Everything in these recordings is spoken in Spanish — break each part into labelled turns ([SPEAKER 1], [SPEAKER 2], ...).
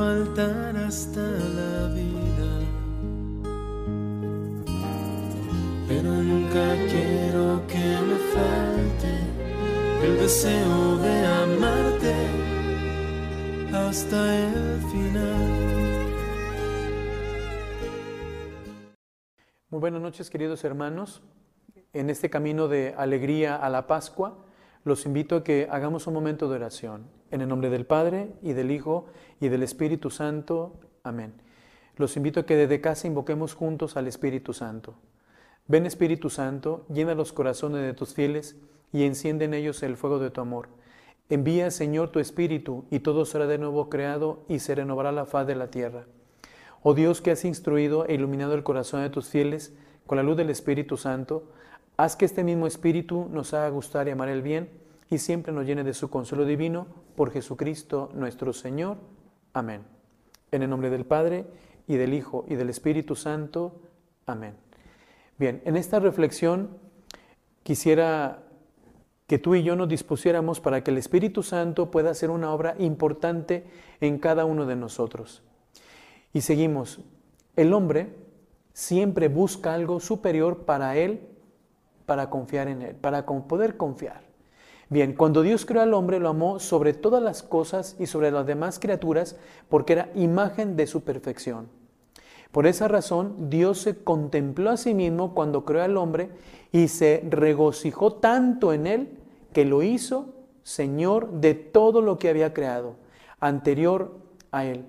[SPEAKER 1] faltar hasta la vida. Pero nunca quiero que me falte el deseo de amarte hasta el final.
[SPEAKER 2] Muy buenas noches queridos hermanos. En este camino de alegría a la Pascua, los invito a que hagamos un momento de oración. En el nombre del Padre y del Hijo y del Espíritu Santo. Amén. Los invito a que desde casa invoquemos juntos al Espíritu Santo. Ven Espíritu Santo, llena los corazones de tus fieles y enciende en ellos el fuego de tu amor. Envía, Señor, tu Espíritu, y todo será de nuevo creado y se renovará la faz de la tierra. Oh Dios que has instruido e iluminado el corazón de tus fieles con la luz del Espíritu Santo, haz que este mismo Espíritu nos haga gustar y amar el bien y siempre nos llene de su consuelo divino por Jesucristo nuestro Señor. Amén. En el nombre del Padre y del Hijo y del Espíritu Santo. Amén. Bien, en esta reflexión quisiera que tú y yo nos dispusiéramos para que el Espíritu Santo pueda hacer una obra importante en cada uno de nosotros. Y seguimos, el hombre siempre busca algo superior para él, para confiar en él, para poder confiar. Bien, cuando Dios creó al hombre, lo amó sobre todas las cosas y sobre las demás criaturas, porque era imagen de su perfección. Por esa razón, Dios se contempló a sí mismo cuando creó al hombre y se regocijó tanto en él que lo hizo Señor de todo lo que había creado, anterior a él.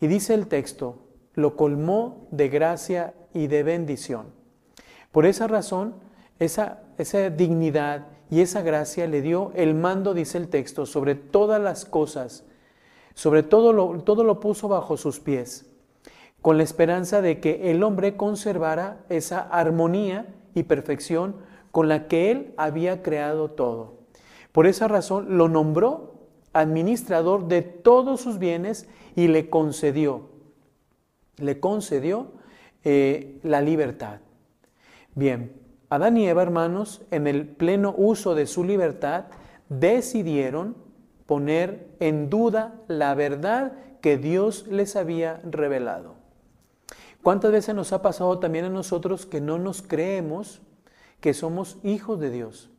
[SPEAKER 2] Y dice el texto, lo colmó de gracia y de bendición. Por esa razón, esa, esa dignidad y esa gracia le dio el mando, dice el texto, sobre todas las cosas, sobre todo lo, todo lo puso bajo sus pies, con la esperanza de que el hombre conservara esa armonía y perfección con la que él había creado todo. Por esa razón lo nombró administrador de todos sus bienes y le concedió, le concedió eh, la libertad. Bien, Adán y Eva, hermanos, en el pleno uso de su libertad, decidieron poner en duda la verdad que Dios les había revelado. ¿Cuántas veces nos ha pasado también a nosotros que no nos creemos que somos hijos de Dios?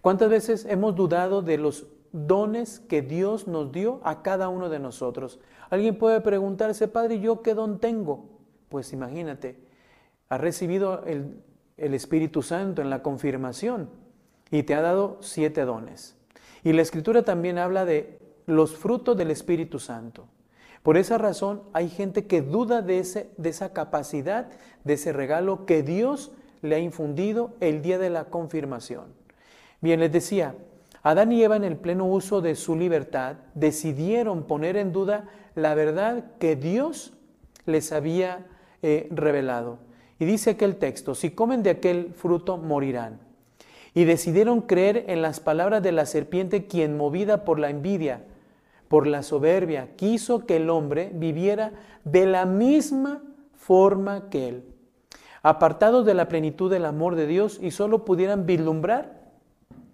[SPEAKER 2] ¿Cuántas veces hemos dudado de los dones que Dios nos dio a cada uno de nosotros? Alguien puede preguntarse, Padre, ¿yo qué don tengo? Pues imagínate, ha recibido el el Espíritu Santo en la confirmación y te ha dado siete dones. Y la Escritura también habla de los frutos del Espíritu Santo. Por esa razón hay gente que duda de, ese, de esa capacidad, de ese regalo que Dios le ha infundido el día de la confirmación. Bien, les decía, Adán y Eva en el pleno uso de su libertad decidieron poner en duda la verdad que Dios les había eh, revelado. Y dice aquel texto, si comen de aquel fruto morirán. Y decidieron creer en las palabras de la serpiente, quien movida por la envidia, por la soberbia, quiso que el hombre viviera de la misma forma que él, apartados de la plenitud del amor de Dios y solo pudieran vislumbrar,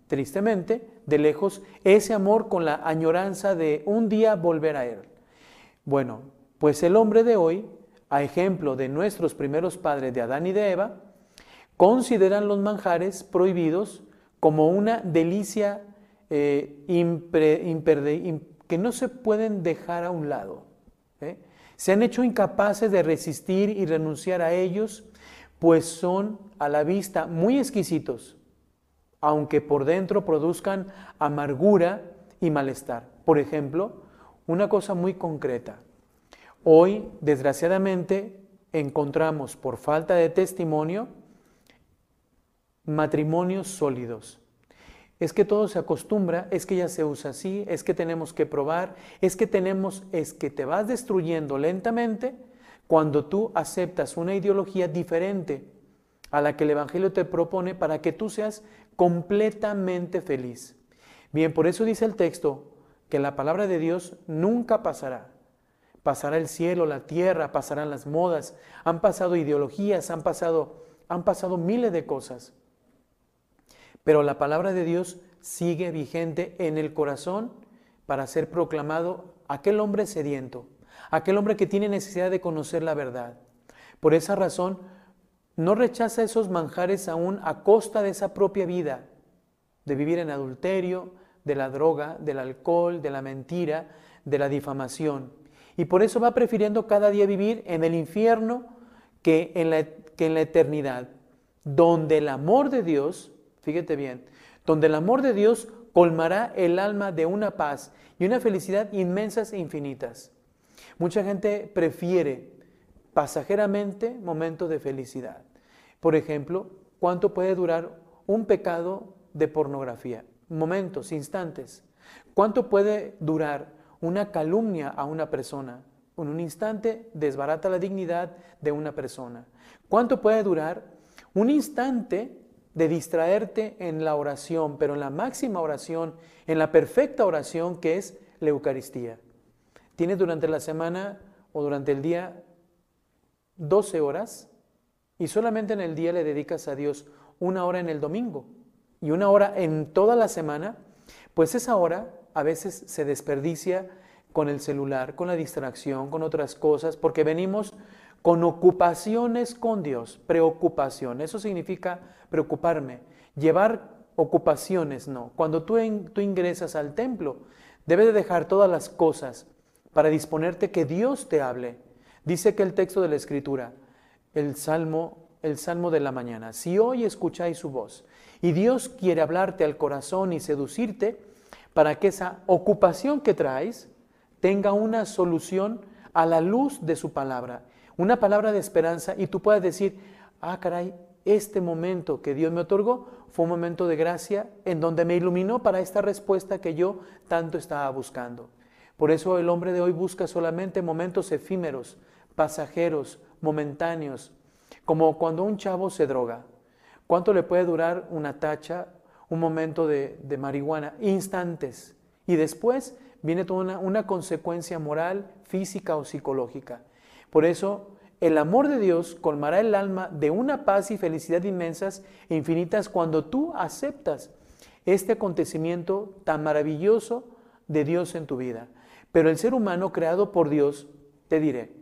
[SPEAKER 2] tristemente, de lejos, ese amor con la añoranza de un día volver a él. Bueno, pues el hombre de hoy a ejemplo de nuestros primeros padres de Adán y de Eva, consideran los manjares prohibidos como una delicia eh, que no se pueden dejar a un lado. ¿eh? Se han hecho incapaces de resistir y renunciar a ellos, pues son a la vista muy exquisitos, aunque por dentro produzcan amargura y malestar. Por ejemplo, una cosa muy concreta. Hoy, desgraciadamente, encontramos por falta de testimonio matrimonios sólidos. es que todo se acostumbra, es que ya se usa así, es que tenemos que probar, es que tenemos, es que te vas destruyendo lentamente cuando tú aceptas una ideología diferente a la que el Evangelio te propone para que tú seas completamente feliz. Bien, por eso dice el texto que la palabra de Dios nunca pasará. Pasará el cielo, la tierra, pasarán las modas, han pasado ideologías, han pasado, han pasado miles de cosas. Pero la palabra de Dios sigue vigente en el corazón para ser proclamado aquel hombre sediento, aquel hombre que tiene necesidad de conocer la verdad. Por esa razón, no rechaza esos manjares aún a costa de esa propia vida, de vivir en adulterio, de la droga, del alcohol, de la mentira, de la difamación. Y por eso va prefiriendo cada día vivir en el infierno que en la, que en la eternidad, donde el amor de Dios fíjate bien, donde el amor de Dios colmará el alma de una paz y una felicidad inmensas e infinitas. Mucha gente prefiere pasajeramente momentos de felicidad. Por ejemplo, ¿cuánto puede durar un pecado de pornografía? Momentos, instantes. ¿Cuánto puede durar una calumnia a una persona? En un instante desbarata la dignidad de una persona. ¿Cuánto puede durar un instante de distraerte en la oración, pero en la máxima oración, en la perfecta oración que es la Eucaristía. Tienes durante la semana o durante el día 12 horas y solamente en el día le dedicas a Dios una hora en el domingo y una hora en toda la semana, pues esa hora a veces se desperdicia con el celular, con la distracción, con otras cosas, porque venimos con ocupaciones con Dios, preocupación. Eso significa preocuparme, llevar ocupaciones, no. Cuando tú, tú ingresas al templo, debes de dejar todas las cosas para disponerte que Dios te hable. Dice que el texto de la Escritura, el Salmo, el Salmo de la mañana, si hoy escucháis su voz y Dios quiere hablarte al corazón y seducirte para que esa ocupación que traes tenga una solución a la luz de su palabra una palabra de esperanza y tú puedes decir, ah, caray, este momento que Dios me otorgó fue un momento de gracia en donde me iluminó para esta respuesta que yo tanto estaba buscando. Por eso el hombre de hoy busca solamente momentos efímeros, pasajeros, momentáneos, como cuando un chavo se droga. ¿Cuánto le puede durar una tacha, un momento de, marihuana? Instantes. Y después viene toda una, una consecuencia moral, física o psicológica. Por eso, el amor de Dios colmará el alma de una paz y felicidad inmensas e infinitas cuando tú aceptas este acontecimiento tan maravilloso de Dios en tu vida. Pero el ser humano creado por Dios, te diré,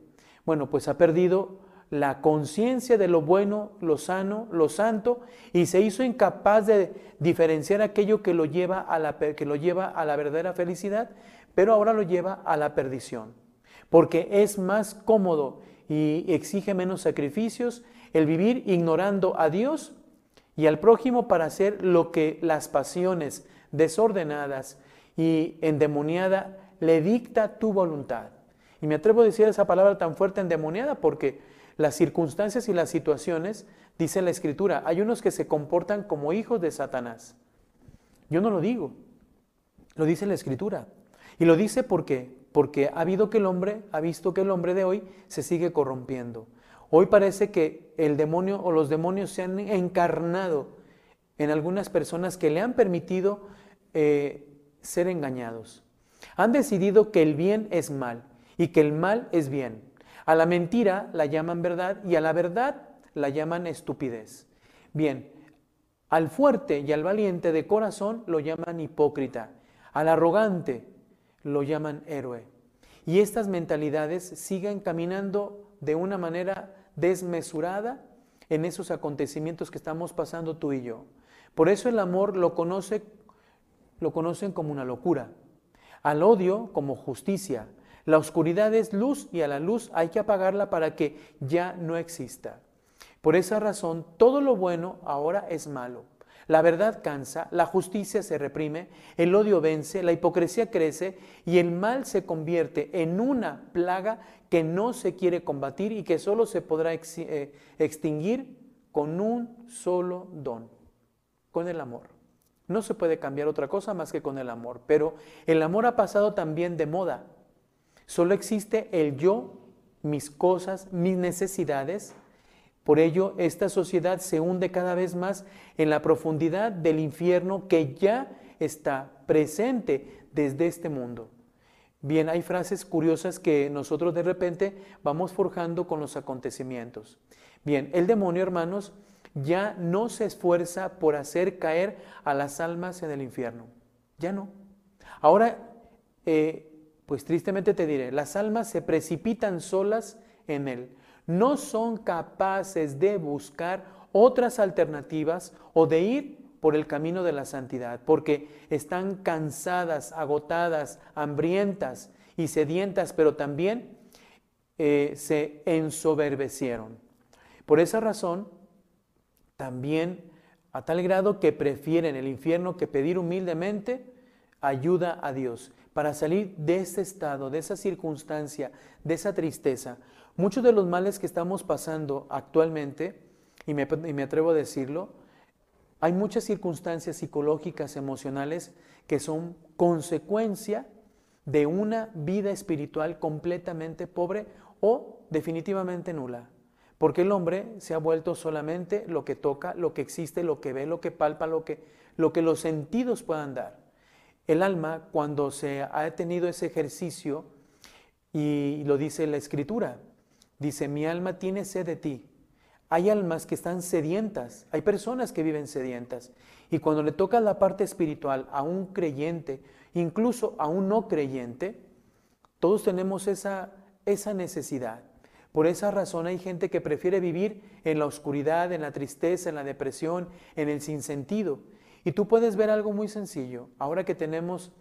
[SPEAKER 2] bueno, pues ha perdido la conciencia de lo bueno, lo sano, lo santo, y se hizo incapaz de diferenciar aquello que lo lleva a la, que lo lleva a la verdadera felicidad, pero ahora lo lleva a la perdición porque es más cómodo y exige menos sacrificios el vivir ignorando a Dios y al prójimo para hacer lo que las pasiones desordenadas y endemoniada le dicta tu voluntad. Y me atrevo a decir esa palabra tan fuerte endemoniada porque las circunstancias y las situaciones, dice la Escritura, hay unos que se comportan como hijos de Satanás. Yo no lo digo, lo dice la Escritura. Y lo dice porque porque ha habido que el hombre, ha visto que el hombre de hoy se sigue corrompiendo. Hoy parece que el demonio o los demonios se han encarnado en algunas personas que le han permitido eh, ser engañados. Han decidido que el bien es mal y que el mal es bien. A la mentira la llaman verdad y a la verdad la llaman estupidez. Bien, al fuerte y al valiente de corazón lo llaman hipócrita. Al arrogante lo llaman héroe. Y estas mentalidades siguen caminando de una manera desmesurada en esos acontecimientos que estamos pasando tú y yo. Por eso el amor lo, conoce, lo conocen como una locura, al odio como justicia. La oscuridad es luz y a la luz hay que apagarla para que ya no exista. Por esa razón, todo lo bueno ahora es malo. La verdad cansa, la justicia se reprime, el odio vence, la hipocresía crece y el mal se convierte en una plaga que no se quiere combatir y que solo se podrá eh, extinguir con un solo don, con el amor. No se puede cambiar otra cosa más que con el amor. Pero el amor ha pasado también de moda. Solo existe el yo, mis cosas, mis necesidades. Por ello, esta sociedad se hunde cada vez más en la profundidad del infierno que ya está presente desde este mundo. Bien, hay frases curiosas que nosotros de repente vamos forjando con los acontecimientos. Bien, el demonio, hermanos, ya no se esfuerza por hacer caer a las almas en el infierno. Ya no. Ahora, eh, pues tristemente te diré, las almas se precipitan solas en él. No son capaces de buscar otras alternativas o de ir por el camino de la santidad, porque están cansadas, agotadas, hambrientas y sedientas, pero también eh, se ensoberbecieron. Por esa razón, también a tal grado que prefieren el infierno que pedir humildemente ayuda a Dios para salir de ese estado, de esa circunstancia, de esa tristeza. Muchos de los males que estamos pasando actualmente, y me, y me atrevo a decirlo, hay muchas circunstancias psicológicas, emocionales, que son consecuencia de una vida espiritual completamente pobre o definitivamente nula. Porque el hombre se ha vuelto solamente lo que toca, lo que existe, lo que ve, lo que palpa, lo que, lo que los sentidos puedan dar. El alma, cuando se ha tenido ese ejercicio, y lo dice la escritura, dice, mi alma tiene sed de ti. Hay almas que están sedientas, hay personas que viven sedientas. Y cuando le toca la parte espiritual a un creyente, incluso a un no creyente, todos tenemos esa, esa necesidad. Por esa razón hay gente que prefiere vivir en la oscuridad, en la tristeza, en la depresión, en el sinsentido. Y tú puedes ver algo muy sencillo. Ahora que tenemos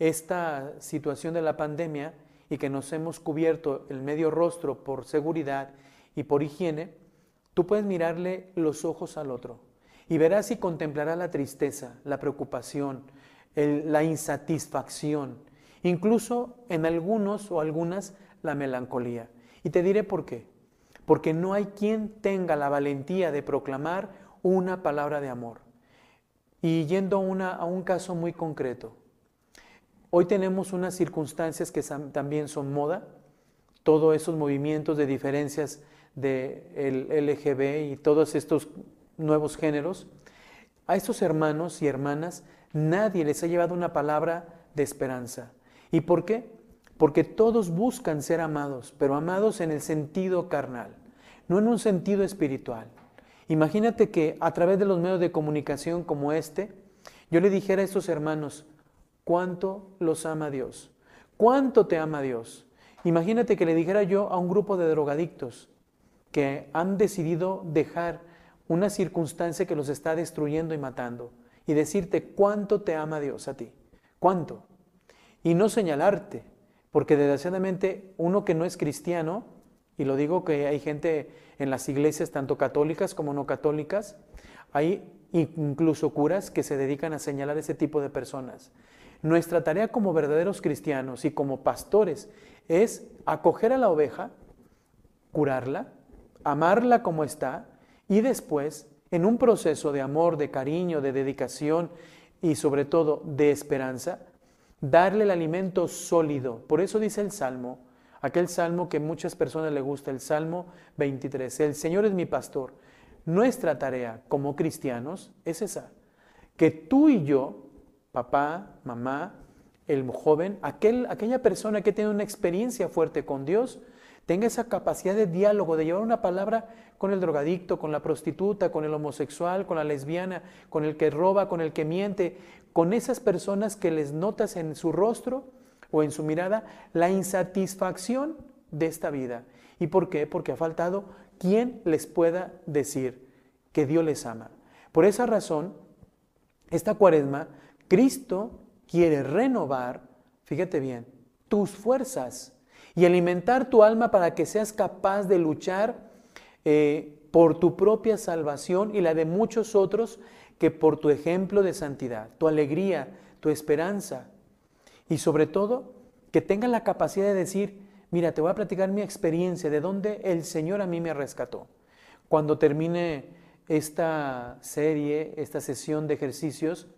[SPEAKER 2] esta situación de la pandemia y que nos hemos cubierto el medio rostro por seguridad y por higiene, tú puedes mirarle los ojos al otro y verás y contemplarás la tristeza, la preocupación, la insatisfacción, incluso en algunos o algunas la melancolía. Y te diré por qué. Porque no hay quien tenga la valentía de proclamar una palabra de amor. Y yendo a un caso muy concreto. Hoy tenemos unas circunstancias que también son moda, todos esos movimientos de diferencias del LGB y todos estos nuevos géneros. A estos hermanos y hermanas nadie les ha llevado una palabra de esperanza. ¿Y por qué? porque todos buscan ser amados, pero amados en el sentido carnal, no en un sentido espiritual. Imagínate que a través de los medios de comunicación como este, yo le dijera a estos hermanos, ¿cuánto los ama Dios? ¿Cuánto te ama Dios? Imagínate que le dijera yo a un grupo de drogadictos que han decidido dejar una circunstancia que los está destruyendo y matando y decirte cuánto te ama Dios a ti, cuánto. Y no señalarte, porque desgraciadamente uno que no es cristiano, y lo digo que hay gente en las iglesias, tanto católicas como no católicas, hay incluso curas que se dedican a señalar ese tipo de personas. Nuestra tarea como verdaderos cristianos y como pastores es acoger a la oveja, curarla, amarla como está y después, en un proceso de amor, de cariño, de dedicación y sobre todo de esperanza, darle el alimento sólido. Por eso dice el Salmo, aquel Salmo que muchas personas le gusta, el Salmo 23, el Señor es mi pastor. Nuestra tarea como cristianos es esa, que tú y yo, papá, mamá, el joven, aquel, aquella persona que tiene una experiencia fuerte con Dios, tenga esa capacidad de diálogo, de llevar una palabra con el drogadicto, con la prostituta, con el homosexual, con la lesbiana, con el que roba, con el que miente, con esas personas que les notas en su rostro o en su mirada la insatisfacción de esta vida. ¿Y por qué? Porque ha faltado quien les pueda decir que Dios les ama. Por esa razón, esta cuaresma, Cristo quiere renovar, fíjate bien, tus fuerzas y alimentar tu alma para que seas capaz de luchar eh, por tu propia salvación y la de muchos otros que por tu ejemplo de santidad, tu alegría, tu esperanza y sobre todo que tengan la capacidad de decir, mira, te voy a platicar mi experiencia, de dónde el Señor a mí me rescató. Cuando termine esta serie, esta sesión de ejercicios,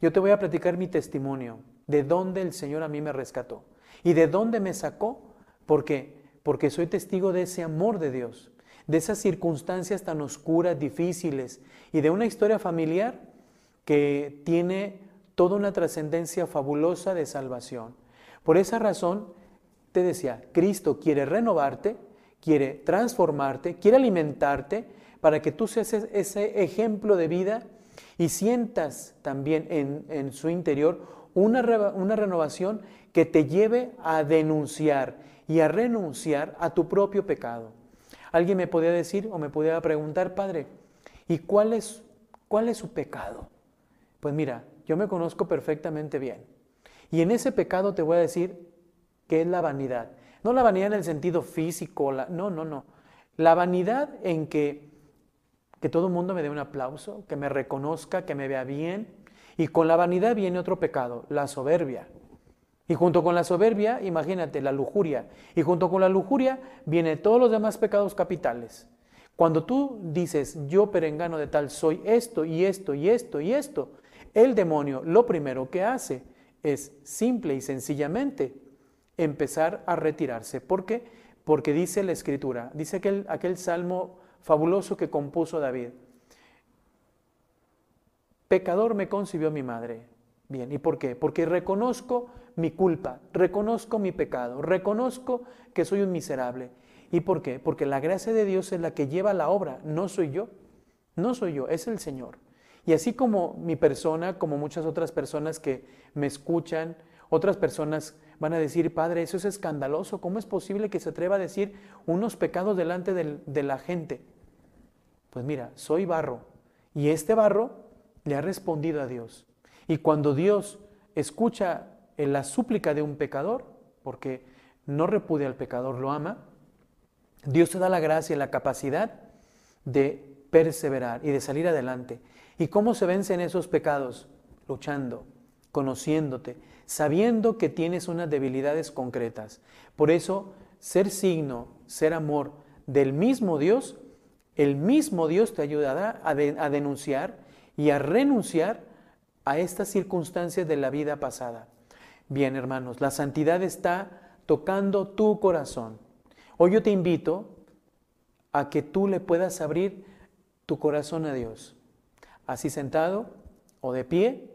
[SPEAKER 2] Yo te voy a platicar mi testimonio, de dónde el Señor a mí me rescató y de dónde me sacó. ¿Por qué? Porque soy testigo de ese amor de Dios, de esas circunstancias tan oscuras, difíciles y de una historia familiar que tiene toda una trascendencia fabulosa de salvación. Por esa razón, te decía, Cristo quiere renovarte, quiere transformarte, quiere alimentarte para que tú seas ese ejemplo de vida y sientas también en, su interior una, una renovación que te lleve a denunciar y a renunciar a tu propio pecado. Alguien me podía decir o me podía preguntar, Padre, ¿y cuál es, cuál es su pecado? Pues mira, yo me conozco perfectamente bien. Y en ese pecado te voy a decir que es la vanidad. No la vanidad en el sentido físico, no, no, no. La vanidad en que, que todo el mundo me dé un aplauso, que me reconozca, que me vea bien. Y con la vanidad viene otro pecado, la soberbia. Y junto con la soberbia, imagínate, la lujuria. Y junto con la lujuria vienen todos los demás pecados capitales. Cuando tú dices, yo perengano de tal, soy esto y esto y esto y esto, el demonio lo primero que hace es simple y sencillamente empezar a retirarse. ¿Por qué? Porque dice la escritura, dice aquel, aquel salmo fabuloso que compuso David. Pecador me concibió mi madre. Bien, ¿y por qué? Porque reconozco mi culpa, reconozco mi pecado, reconozco que soy un miserable. ¿Y por qué? Porque la gracia de Dios es la que lleva la obra, no soy yo, no soy yo, es el Señor. Y así como mi persona, como muchas otras personas que me escuchan, otras personas van a decir, Padre, eso es escandaloso, ¿cómo es posible que se atreva a decir unos pecados delante de la gente? Pues mira, soy barro y este barro le ha respondido a Dios. Y cuando Dios escucha en la súplica de un pecador, porque no repudia al pecador, lo ama, Dios te da la gracia y la capacidad de perseverar y de salir adelante. ¿Y cómo se vencen esos pecados? Luchando, conociéndote, sabiendo que tienes unas debilidades concretas. Por eso, ser signo, ser amor del mismo Dios, el mismo Dios te ayudará a, a denunciar y a renunciar a estas circunstancias de la vida pasada. Bien, hermanos, la santidad está tocando tu corazón. Hoy yo te invito a que tú le puedas abrir tu corazón a Dios. Así sentado o de pie,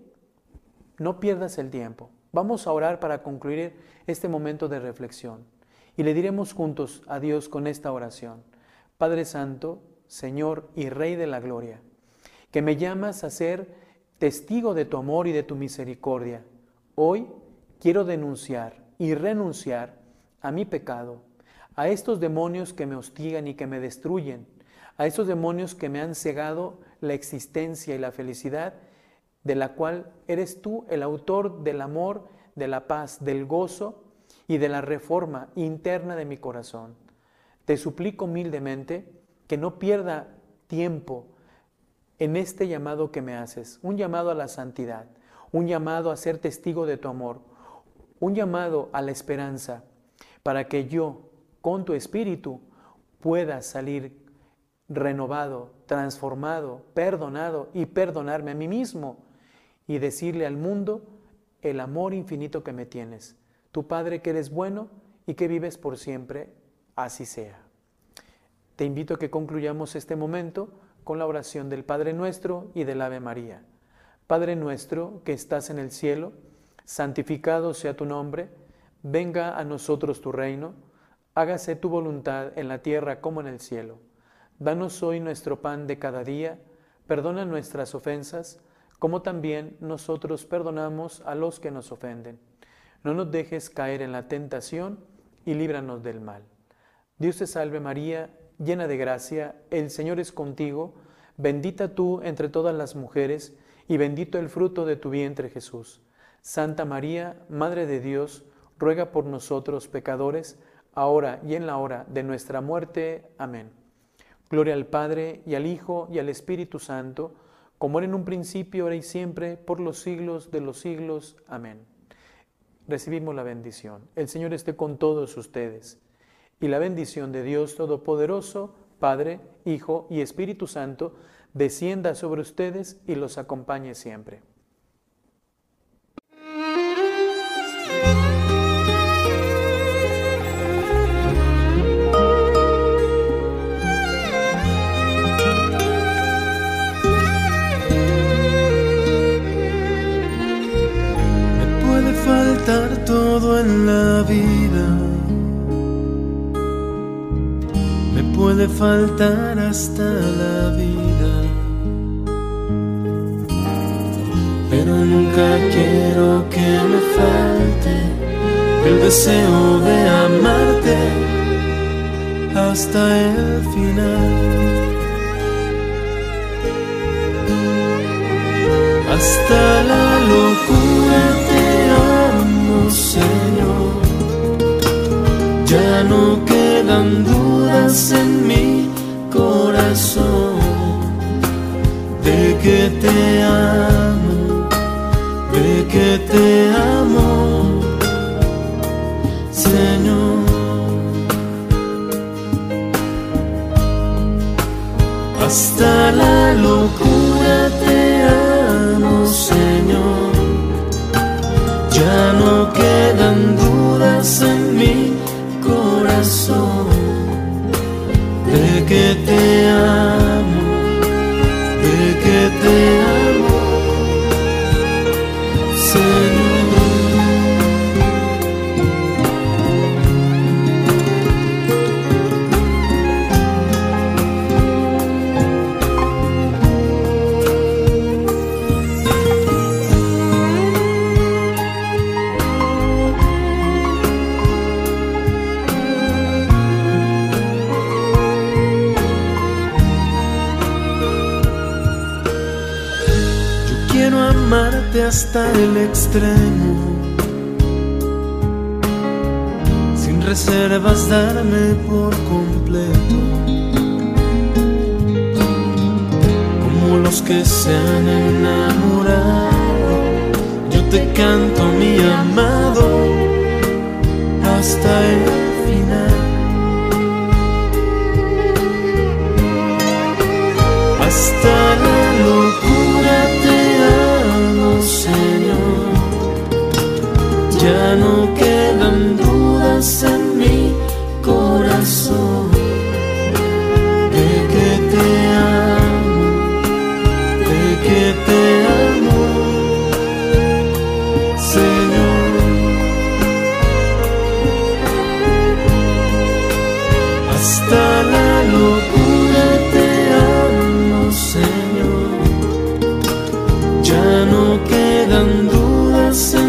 [SPEAKER 2] no pierdas el tiempo. Vamos a orar para concluir este momento de reflexión y le diremos juntos a Dios con esta oración. Padre Santo, Señor y Rey de la Gloria, que me llamas a ser testigo de tu amor y de tu misericordia. Hoy quiero denunciar y renunciar a mi pecado, a estos demonios que me hostigan y que me destruyen, a estos demonios que me han cegado la existencia y la felicidad, de la cual eres tú el autor del amor, de la paz, del gozo y de la reforma interna de mi corazón. Te suplico humildemente que no pierda tiempo en este llamado que me haces, un llamado a la santidad, un llamado a ser testigo de tu amor, un llamado a la esperanza, para que yo, con tu espíritu, pueda salir renovado, transformado, perdonado y perdonarme a mí mismo y decirle al mundo el amor infinito que me tienes. Tu Padre que eres bueno y que vives por siempre, así sea. Te invito a que concluyamos este momento con la oración del Padre nuestro y del Ave María. Padre nuestro que estás en el cielo, santificado sea tu nombre, venga a nosotros tu reino, hágase tu voluntad en la tierra como en el cielo. Danos hoy nuestro pan de cada día, perdona nuestras ofensas, como también nosotros perdonamos a los que nos ofenden. No nos dejes caer en la tentación y líbranos del mal. Dios te salve María, llena de gracia, el Señor es contigo, bendita tú entre todas las mujeres, y bendito el fruto de tu vientre Jesús. Santa María, Madre de Dios, ruega por nosotros pecadores, ahora y en la hora de nuestra muerte. Amén. Gloria al Padre, y al Hijo, y al Espíritu Santo, como era en un principio, ahora y siempre, por los siglos de los siglos. Amén. Recibimos la bendición. El Señor esté con todos ustedes y la bendición de Dios Todopoderoso, Padre, Hijo y Espíritu Santo, descienda sobre ustedes y los acompañe siempre.
[SPEAKER 1] La vida me puede faltar hasta la vida, pero nunca quiero que me falte el deseo de amarte hasta el final. Hasta la locura te amo, Señor. Ya no quedan dudas en mi corazón de que te amo, de que te amo, Señor. Hasta la locura te amo, Señor. Ya no quedan dudas en extremo, sin reservas darme por completo, como los que se han enamorado. Yo te canto mi amado hasta el final. Hasta en mi corazón de que te amo, de que te amo, Señor. Hasta la locura te amo, Señor. Ya no quedan dudas en